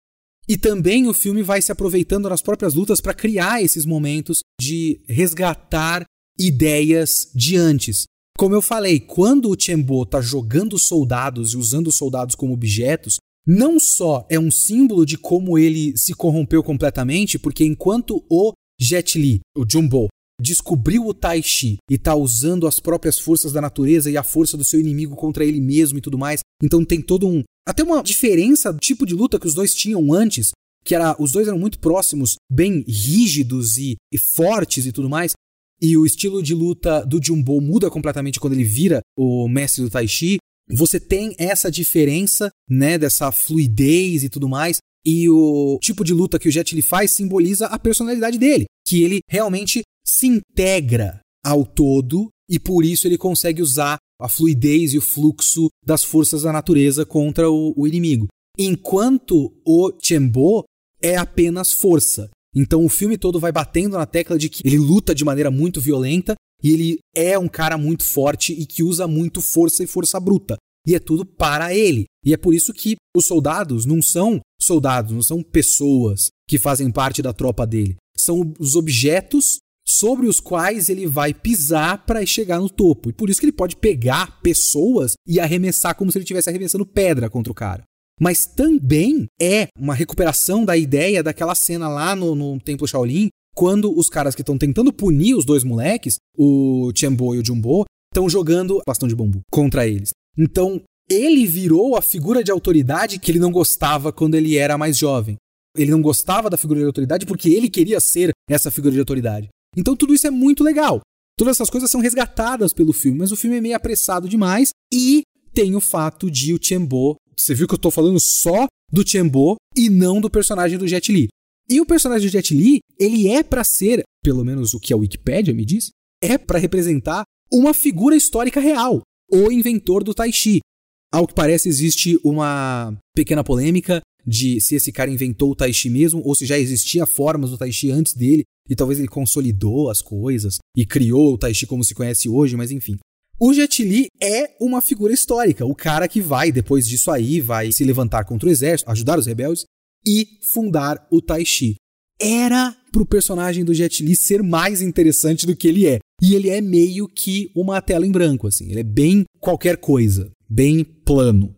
E também o filme vai se aproveitando nas próprias lutas para criar esses momentos de resgatar ideias de antes. Como eu falei, quando o Chembo está jogando soldados e usando os soldados como objetos, não só é um símbolo de como ele se corrompeu completamente, porque enquanto o Jet Li, o Jumbo, descobriu o Tai Chi e está usando as próprias forças da natureza e a força do seu inimigo contra ele mesmo e tudo mais, então tem todo um até uma diferença do tipo de luta que os dois tinham antes, que era os dois eram muito próximos, bem rígidos e, e fortes e tudo mais. E o estilo de luta do Jumbo muda completamente quando ele vira o mestre do Tai Chi. Você tem essa diferença, né, dessa fluidez e tudo mais. E o tipo de luta que o Jet Li faz simboliza a personalidade dele, que ele realmente se integra ao todo e por isso ele consegue usar a fluidez e o fluxo das forças da natureza contra o, o inimigo. Enquanto o Chembo é apenas força. Então o filme todo vai batendo na tecla de que ele luta de maneira muito violenta e ele é um cara muito forte e que usa muito força e força bruta. E é tudo para ele. E é por isso que os soldados não são soldados, não são pessoas que fazem parte da tropa dele. São os objetos sobre os quais ele vai pisar para chegar no topo. E por isso que ele pode pegar pessoas e arremessar como se ele estivesse arremessando pedra contra o cara. mas também é uma recuperação da ideia daquela cena lá no, no Templo Shaolin, quando os caras que estão tentando punir os dois moleques, o Tianbo e o Jumbo, estão jogando bastão de bambu contra eles. Então, ele virou a figura de autoridade que ele não gostava quando ele era mais jovem. Ele não gostava da figura de autoridade porque ele queria ser essa figura de autoridade. Então tudo isso é muito legal. Todas essas coisas são resgatadas pelo filme, mas o filme é meio apressado demais e tem o fato de o Tiembo, você viu que eu tô falando só do Tiembo e não do personagem do Jet Li. E o personagem do Jet Li, ele é para ser, pelo menos o que a Wikipedia me diz, é para representar uma figura histórica real, o inventor do Tai Chi. Ao que parece, existe uma pequena polêmica de se esse cara inventou o Tai Chi mesmo ou se já existia formas do Tai Chi antes dele e talvez ele consolidou as coisas e criou o Tai Chi como se conhece hoje, mas enfim. O Jet Li é uma figura histórica, o cara que vai, depois disso aí, vai se levantar contra o exército, ajudar os rebeldes e fundar o Tai Chi. Era pro personagem do Jet Li ser mais interessante do que ele é. E ele é meio que uma tela em branco, assim. Ele é bem qualquer coisa, bem plano.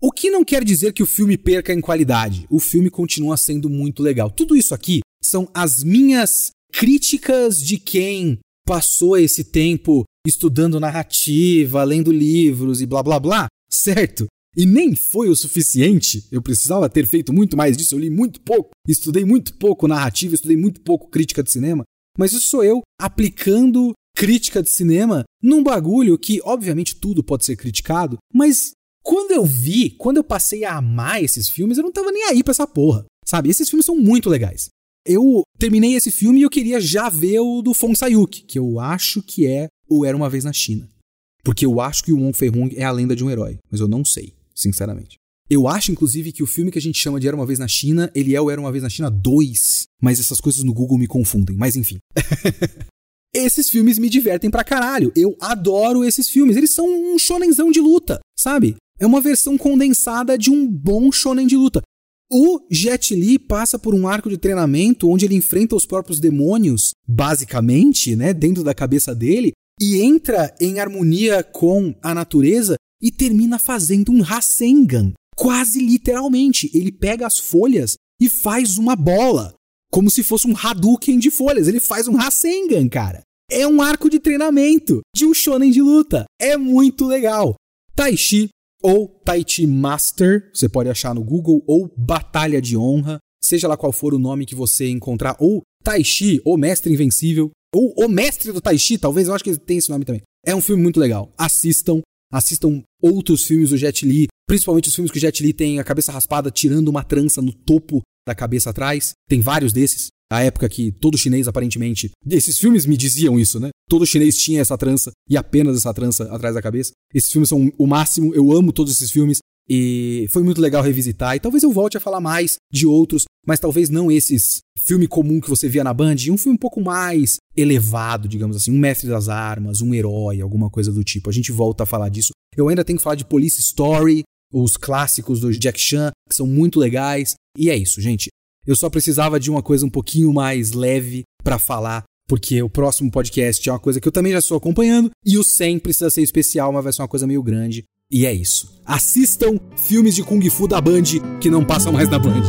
O que não quer dizer que o filme perca em qualidade. O filme continua sendo muito legal. Tudo isso aqui são as minhas críticas de quem passou esse tempo estudando narrativa, lendo livros e blá blá blá, certo? E nem foi o suficiente. Eu precisava ter feito muito mais disso. Eu li muito pouco, estudei muito pouco narrativa, estudei muito pouco crítica de cinema. Mas isso sou eu aplicando crítica de cinema num bagulho que, obviamente, tudo pode ser criticado, mas quando eu vi, quando eu passei a amar esses filmes, eu não tava nem aí pra essa porra. Sabe? Esses filmes são muito legais. Eu terminei esse filme e eu queria já ver o do Fong Sayuk, que eu acho que é o Era Uma Vez na China. Porque eu acho que o Wong Fei-hung é a lenda de um herói, mas eu não sei, sinceramente. Eu acho, inclusive, que o filme que a gente chama de Era Uma Vez na China, ele é o Era Uma Vez na China 2. Mas essas coisas no Google me confundem, mas enfim. esses filmes me divertem pra caralho. Eu adoro esses filmes. Eles são um shonenzão de luta, sabe? É uma versão condensada de um bom shonen de luta. O Jet Li passa por um arco de treinamento onde ele enfrenta os próprios demônios, basicamente, né, dentro da cabeça dele, e entra em harmonia com a natureza e termina fazendo um Rasengan. Quase literalmente, ele pega as folhas e faz uma bola, como se fosse um Hadouken de folhas. Ele faz um Rasengan, cara. É um arco de treinamento de um shonen de luta. É muito legal. Tai Chi ou Tai Chi Master, você pode achar no Google, ou Batalha de Honra, seja lá qual for o nome que você encontrar, ou Tai Chi, ou Mestre Invencível, ou O Mestre do Tai Chi, talvez eu acho que tem esse nome também. É um filme muito legal. Assistam, assistam outros filmes do Jet Li, principalmente os filmes que o Jet Li tem a cabeça raspada tirando uma trança no topo da cabeça atrás. Tem vários desses. A época que todo chinês, aparentemente. Esses filmes me diziam isso, né? Todo chinês tinha essa trança e apenas essa trança atrás da cabeça. Esses filmes são o máximo, eu amo todos esses filmes. E foi muito legal revisitar. E talvez eu volte a falar mais de outros, mas talvez não esses filme comum que você via na Band. Um filme um pouco mais elevado, digamos assim. Um mestre das armas, um herói, alguma coisa do tipo. A gente volta a falar disso. Eu ainda tenho que falar de Police Story, os clássicos do Jack Chan, que são muito legais. E é isso, gente. Eu só precisava de uma coisa um pouquinho mais leve para falar, porque o próximo podcast é uma coisa que eu também já estou acompanhando e o 100 precisa ser especial, mas vai ser uma coisa meio grande. E é isso. Assistam filmes de Kung Fu da Band que não passam mais na Band.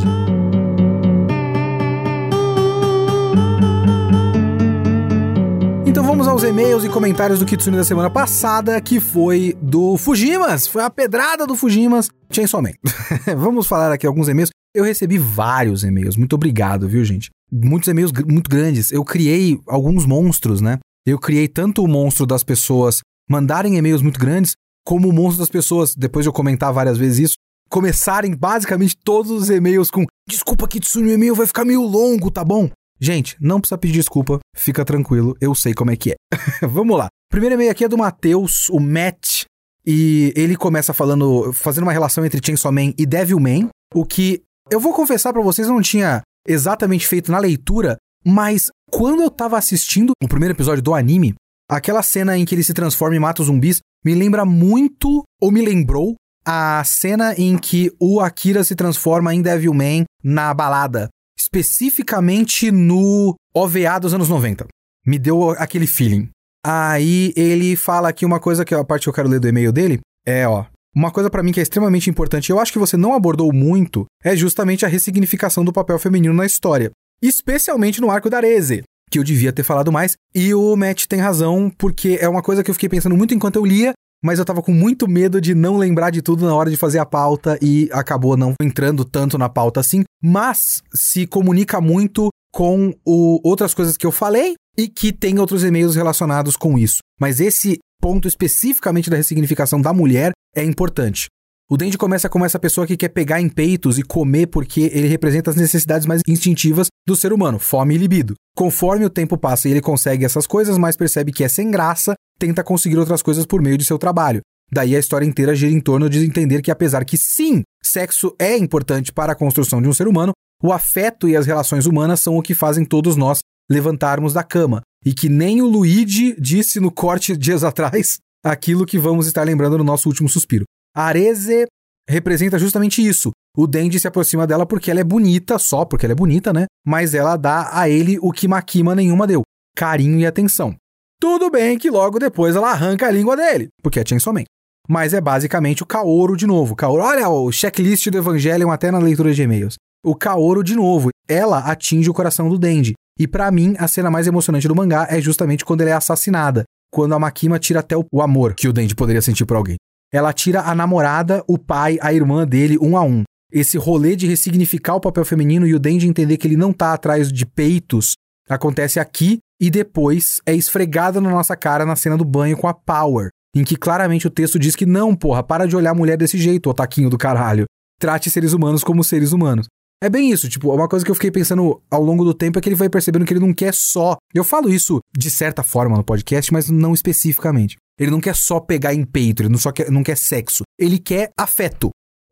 Então vamos aos e-mails e comentários do Kitsune da semana passada, que foi do Fujimas. Foi a pedrada do Fujimas Chainsaw Man. vamos falar aqui alguns e-mails. Eu recebi vários e-mails. Muito obrigado, viu, gente? Muitos e-mails muito grandes. Eu criei alguns monstros, né? Eu criei tanto o monstro das pessoas mandarem e-mails muito grandes, como o monstro das pessoas, depois de eu comentar várias vezes isso, começarem basicamente todos os e-mails com desculpa Kitsune, o e-mail vai ficar meio longo, tá bom? Gente, não precisa pedir desculpa, fica tranquilo, eu sei como é que é. Vamos lá. Primeiro e-mail aqui é do Matheus, o Matt, e ele começa falando, fazendo uma relação entre Chainsaw Man e Devilman, o que eu vou confessar para vocês, eu não tinha exatamente feito na leitura, mas quando eu tava assistindo o primeiro episódio do anime, aquela cena em que ele se transforma e mata os zumbis me lembra muito, ou me lembrou, a cena em que o Akira se transforma em Devilman na balada. Especificamente no OVA dos anos 90. Me deu aquele feeling. Aí ele fala aqui uma coisa que é a parte que eu quero ler do e-mail dele. É, ó. uma coisa para mim que é extremamente importante, eu acho que você não abordou muito, é justamente a ressignificação do papel feminino na história, especialmente no arco da Arese, que eu devia ter falado mais, e o Matt tem razão, porque é uma coisa que eu fiquei pensando muito enquanto eu lia, mas eu tava com muito medo de não lembrar de tudo na hora de fazer a pauta e acabou não entrando tanto na pauta assim, mas se comunica muito com o, outras coisas que eu falei e que tem outros e-mails relacionados com isso. Mas esse ponto especificamente da ressignificação da mulher é importante. O Dendi começa como essa pessoa que quer pegar em peitos e comer porque ele representa as necessidades mais instintivas do ser humano, fome e libido. Conforme o tempo passa e ele consegue essas coisas, mas percebe que é sem graça, tenta conseguir outras coisas por meio de seu trabalho. Daí a história inteira gira em torno de entender que apesar que sim, sexo é importante para a construção de um ser humano, o afeto e as relações humanas são o que fazem todos nós levantarmos da cama. E que nem o Luigi disse no corte dias atrás aquilo que vamos estar lembrando no nosso último suspiro. A Areze representa justamente isso. O Dendi se aproxima dela porque ela é bonita, só porque ela é bonita, né? Mas ela dá a ele o que Makima nenhuma deu: carinho e atenção. Tudo bem que logo depois ela arranca a língua dele, porque é Chainsaw Man. Mas é basicamente o Kaoru de novo. Kaoru, olha o checklist do Evangelion até na leitura de e-mails. O Kaoru de novo. Ela atinge o coração do Dendi. E para mim, a cena mais emocionante do mangá é justamente quando ela é assassinada. Quando a Makima tira até o amor que o Dendi poderia sentir por alguém. Ela tira a namorada, o pai, a irmã dele, um a um. Esse rolê de ressignificar o papel feminino e o Dendi entender que ele não tá atrás de peitos acontece aqui e depois é esfregada na nossa cara na cena do banho com a Power, em que claramente o texto diz que não, porra, para de olhar a mulher desse jeito, o taquinho do caralho. Trate seres humanos como seres humanos. É bem isso, tipo, uma coisa que eu fiquei pensando ao longo do tempo é que ele vai percebendo que ele não quer só. Eu falo isso de certa forma no podcast, mas não especificamente. Ele não quer só pegar em peito, ele não só quer, não quer sexo. Ele quer afeto.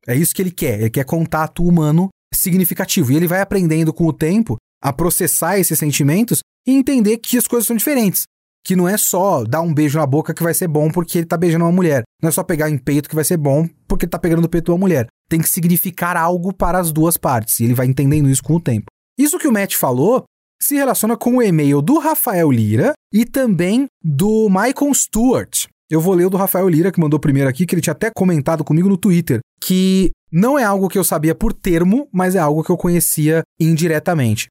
É isso que ele quer. Ele quer contato humano significativo. E ele vai aprendendo com o tempo a processar esses sentimentos e entender que as coisas são diferentes. Que não é só dar um beijo na boca que vai ser bom porque ele tá beijando uma mulher. Não é só pegar em peito que vai ser bom porque ele tá pegando no peito de uma mulher tem que significar algo para as duas partes, e ele vai entendendo isso com o tempo. Isso que o Matt falou se relaciona com o e-mail do Rafael Lira e também do Michael Stewart. Eu vou ler o do Rafael Lira, que mandou primeiro aqui, que ele tinha até comentado comigo no Twitter, que não é algo que eu sabia por termo, mas é algo que eu conhecia indiretamente.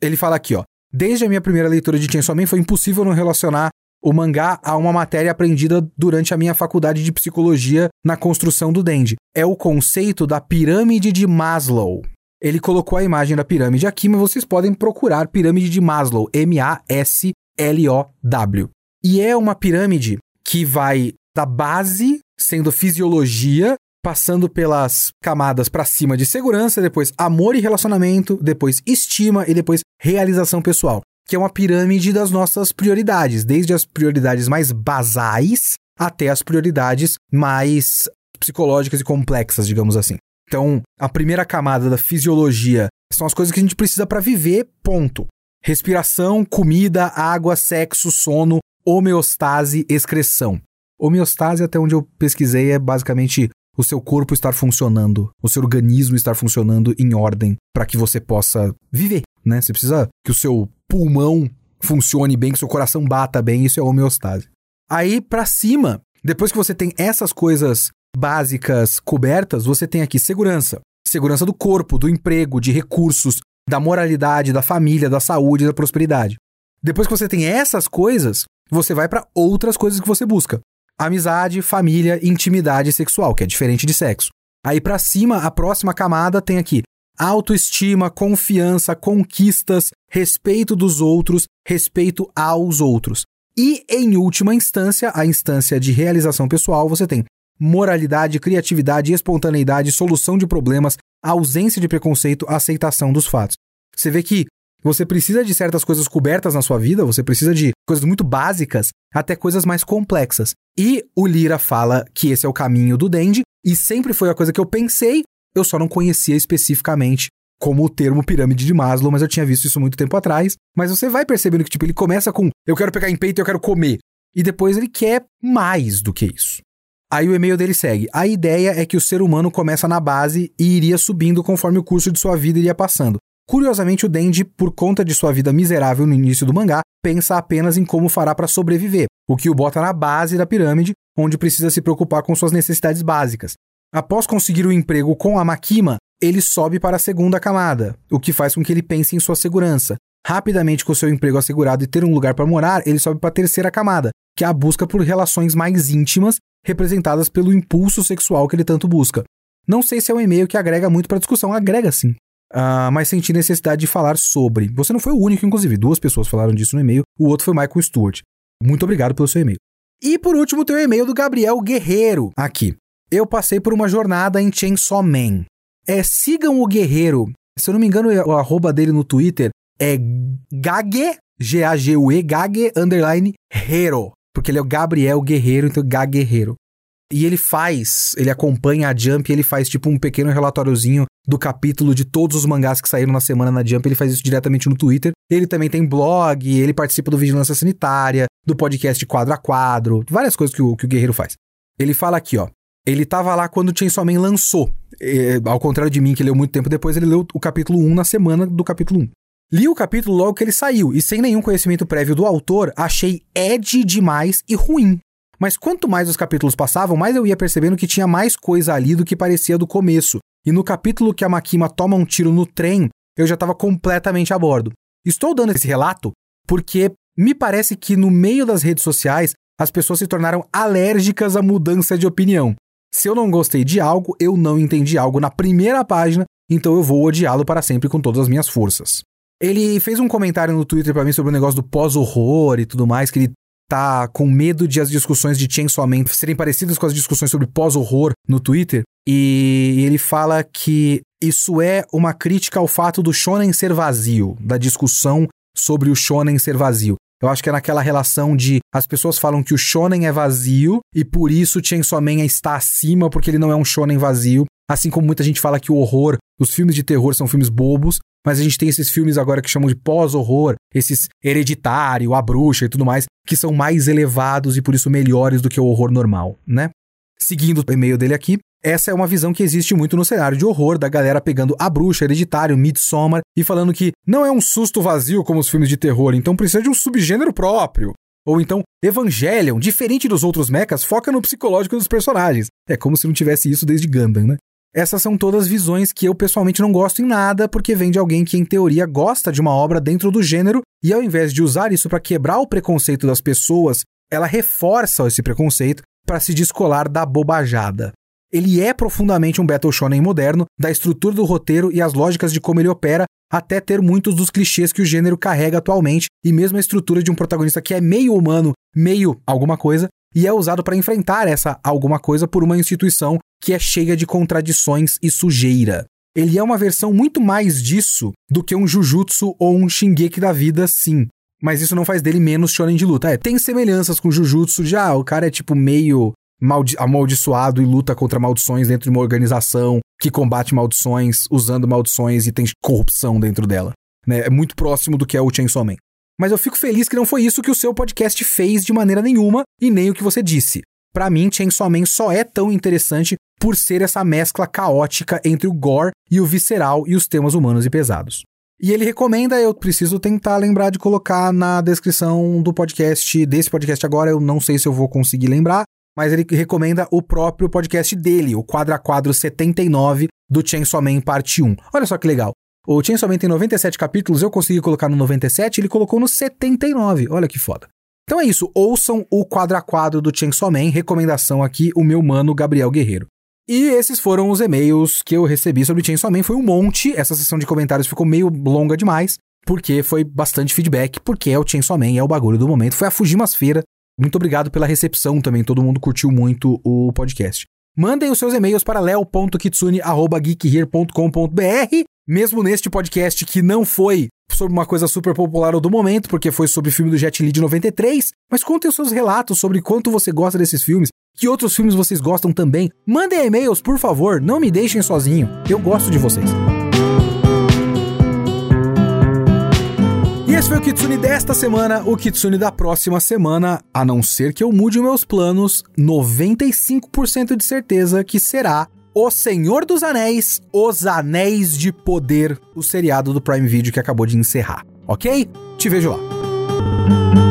Ele fala aqui, ó. Desde a minha primeira leitura de Chainsaw Man foi impossível não relacionar o mangá a uma matéria aprendida durante a minha faculdade de psicologia na construção do Dendi. É o conceito da pirâmide de Maslow. Ele colocou a imagem da pirâmide aqui, mas vocês podem procurar pirâmide de Maslow, M-A-S-L-O-W. E é uma pirâmide que vai da base, sendo fisiologia, passando pelas camadas para cima de segurança, depois amor e relacionamento, depois estima e depois realização pessoal que é uma pirâmide das nossas prioridades, desde as prioridades mais basais até as prioridades mais psicológicas e complexas, digamos assim. Então, a primeira camada da fisiologia são as coisas que a gente precisa para viver, ponto. Respiração, comida, água, sexo, sono, homeostase, excreção. Homeostase, até onde eu pesquisei, é basicamente o seu corpo estar funcionando, o seu organismo estar funcionando em ordem para que você possa viver, né? Você precisa que o seu pulmão funcione bem, que seu coração bata bem, isso é homeostase. Aí para cima, depois que você tem essas coisas básicas cobertas, você tem aqui segurança. Segurança do corpo, do emprego, de recursos, da moralidade, da família, da saúde, da prosperidade. Depois que você tem essas coisas, você vai para outras coisas que você busca. Amizade, família, intimidade sexual, que é diferente de sexo. Aí para cima, a próxima camada tem aqui autoestima, confiança, conquistas, respeito dos outros, respeito aos outros. E, em última instância, a instância de realização pessoal, você tem moralidade, criatividade, espontaneidade, solução de problemas, ausência de preconceito, aceitação dos fatos. Você vê que você precisa de certas coisas cobertas na sua vida, você precisa de coisas muito básicas até coisas mais complexas. E o Lira fala que esse é o caminho do Dendi, e sempre foi a coisa que eu pensei eu só não conhecia especificamente como o termo pirâmide de Maslow, mas eu tinha visto isso muito tempo atrás. Mas você vai percebendo que, tipo, ele começa com eu quero pegar em peito e eu quero comer. E depois ele quer mais do que isso. Aí o e-mail dele segue. A ideia é que o ser humano começa na base e iria subindo conforme o curso de sua vida iria passando. Curiosamente, o Dendi, por conta de sua vida miserável no início do mangá, pensa apenas em como fará para sobreviver, o que o bota na base da pirâmide, onde precisa se preocupar com suas necessidades básicas. Após conseguir o um emprego com a Makima, ele sobe para a segunda camada, o que faz com que ele pense em sua segurança. Rapidamente, com seu emprego assegurado e ter um lugar para morar, ele sobe para a terceira camada, que é a busca por relações mais íntimas, representadas pelo impulso sexual que ele tanto busca. Não sei se é um e-mail que agrega muito para a discussão, agrega sim. Uh, mas senti necessidade de falar sobre. Você não foi o único, inclusive, duas pessoas falaram disso no e-mail, o outro foi Michael Stewart. Muito obrigado pelo seu e-mail. E por último, tem o e-mail do Gabriel Guerreiro, aqui. Eu passei por uma jornada em Chainsaw Man. É, sigam o Guerreiro. Se eu não me engano, o arroba dele no Twitter é Gage, G-A-G-U-E, Gage, underline, Hero. Porque ele é o Gabriel Guerreiro, então Gage Guerreiro. E ele faz, ele acompanha a Jump e ele faz tipo um pequeno relatóriozinho do capítulo de todos os mangás que saíram na semana na Jump. Ele faz isso diretamente no Twitter. Ele também tem blog, ele participa do Vigilância Sanitária, do podcast Quadro a Quadro, várias coisas que o, que o Guerreiro faz. Ele fala aqui, ó. Ele tava lá quando o Chainsaw Man lançou. É, ao contrário de mim, que leu muito tempo depois, ele leu o capítulo 1 na semana do capítulo 1. Li o capítulo logo que ele saiu, e sem nenhum conhecimento prévio do autor, achei ed demais e ruim. Mas quanto mais os capítulos passavam, mais eu ia percebendo que tinha mais coisa ali do que parecia do começo. E no capítulo que a Makima toma um tiro no trem, eu já estava completamente a bordo. Estou dando esse relato porque me parece que no meio das redes sociais as pessoas se tornaram alérgicas à mudança de opinião. Se eu não gostei de algo, eu não entendi algo na primeira página, então eu vou odiá-lo para sempre com todas as minhas forças. Ele fez um comentário no Twitter para mim sobre o negócio do pós-horror e tudo mais, que ele tá com medo de as discussões de Chainsaw Man serem parecidas com as discussões sobre pós-horror no Twitter. E ele fala que isso é uma crítica ao fato do shonen ser vazio, da discussão sobre o shonen ser vazio. Eu acho que é naquela relação de as pessoas falam que o shonen é vazio e por isso Chainsaw Man está acima porque ele não é um shonen vazio. Assim como muita gente fala que o horror, os filmes de terror são filmes bobos, mas a gente tem esses filmes agora que chamam de pós-horror, esses Hereditário, A Bruxa e tudo mais, que são mais elevados e por isso melhores do que o horror normal, né? Seguindo o e-mail dele aqui, essa é uma visão que existe muito no cenário de horror, da galera pegando A Bruxa, Hereditário, Midsommar e falando que não é um susto vazio como os filmes de terror, então precisa de um subgênero próprio. Ou então, Evangelion, diferente dos outros mechas, foca no psicológico dos personagens. É como se não tivesse isso desde Gundam, né? Essas são todas visões que eu pessoalmente não gosto em nada, porque vem de alguém que, em teoria, gosta de uma obra dentro do gênero, e ao invés de usar isso para quebrar o preconceito das pessoas, ela reforça esse preconceito para se descolar da bobajada. Ele é profundamente um Battle Shonen moderno, da estrutura do roteiro e as lógicas de como ele opera, até ter muitos dos clichês que o gênero carrega atualmente, e mesmo a estrutura de um protagonista que é meio humano, meio alguma coisa, e é usado para enfrentar essa alguma coisa por uma instituição que é cheia de contradições e sujeira. Ele é uma versão muito mais disso do que um Jujutsu ou um Shingeki da vida, sim. Mas isso não faz dele menos shonen de luta. É, tem semelhanças com Jujutsu já, o cara é tipo meio amaldiçoado e luta contra maldições dentro de uma organização que combate maldições usando maldições e tem corrupção dentro dela. Né? É muito próximo do que é o Chainsaw Man. Mas eu fico feliz que não foi isso que o seu podcast fez de maneira nenhuma e nem o que você disse. Para mim, Chainsaw Man só é tão interessante por ser essa mescla caótica entre o gore e o visceral e os temas humanos e pesados. E ele recomenda, eu preciso tentar lembrar de colocar na descrição do podcast, desse podcast agora, eu não sei se eu vou conseguir lembrar, mas ele recomenda o próprio podcast dele, o Quadra Quadro 79 do Chainsaw Man Parte 1. Olha só que legal. O Chainsaw Man tem 97 capítulos, eu consegui colocar no 97, ele colocou no 79. Olha que foda. Então é isso, ouçam o Quadra Quadro do Chainsaw Man, recomendação aqui, o meu mano Gabriel Guerreiro. E esses foram os e-mails que eu recebi sobre Chainsaw Man. Foi um monte. Essa sessão de comentários ficou meio longa demais, porque foi bastante feedback, porque é o Chainsaw Man, é o bagulho do momento. Foi a Fujimasfeira. Muito obrigado pela recepção também, todo mundo curtiu muito o podcast. Mandem os seus e-mails para leo.kitsune.geekhere.com.br mesmo neste podcast que não foi sobre uma coisa super popular do momento, porque foi sobre o filme do Jet Li de 93, mas contem os seus relatos sobre quanto você gosta desses filmes, que outros filmes vocês gostam também. Mandem e-mails, por favor, não me deixem sozinho. Eu gosto de vocês. E esse foi o Kitsune desta semana, o Kitsune da próxima semana, a não ser que eu mude meus planos, 95% de certeza que será o Senhor dos Anéis, Os Anéis de Poder, o seriado do Prime Video que acabou de encerrar, ok? Te vejo lá.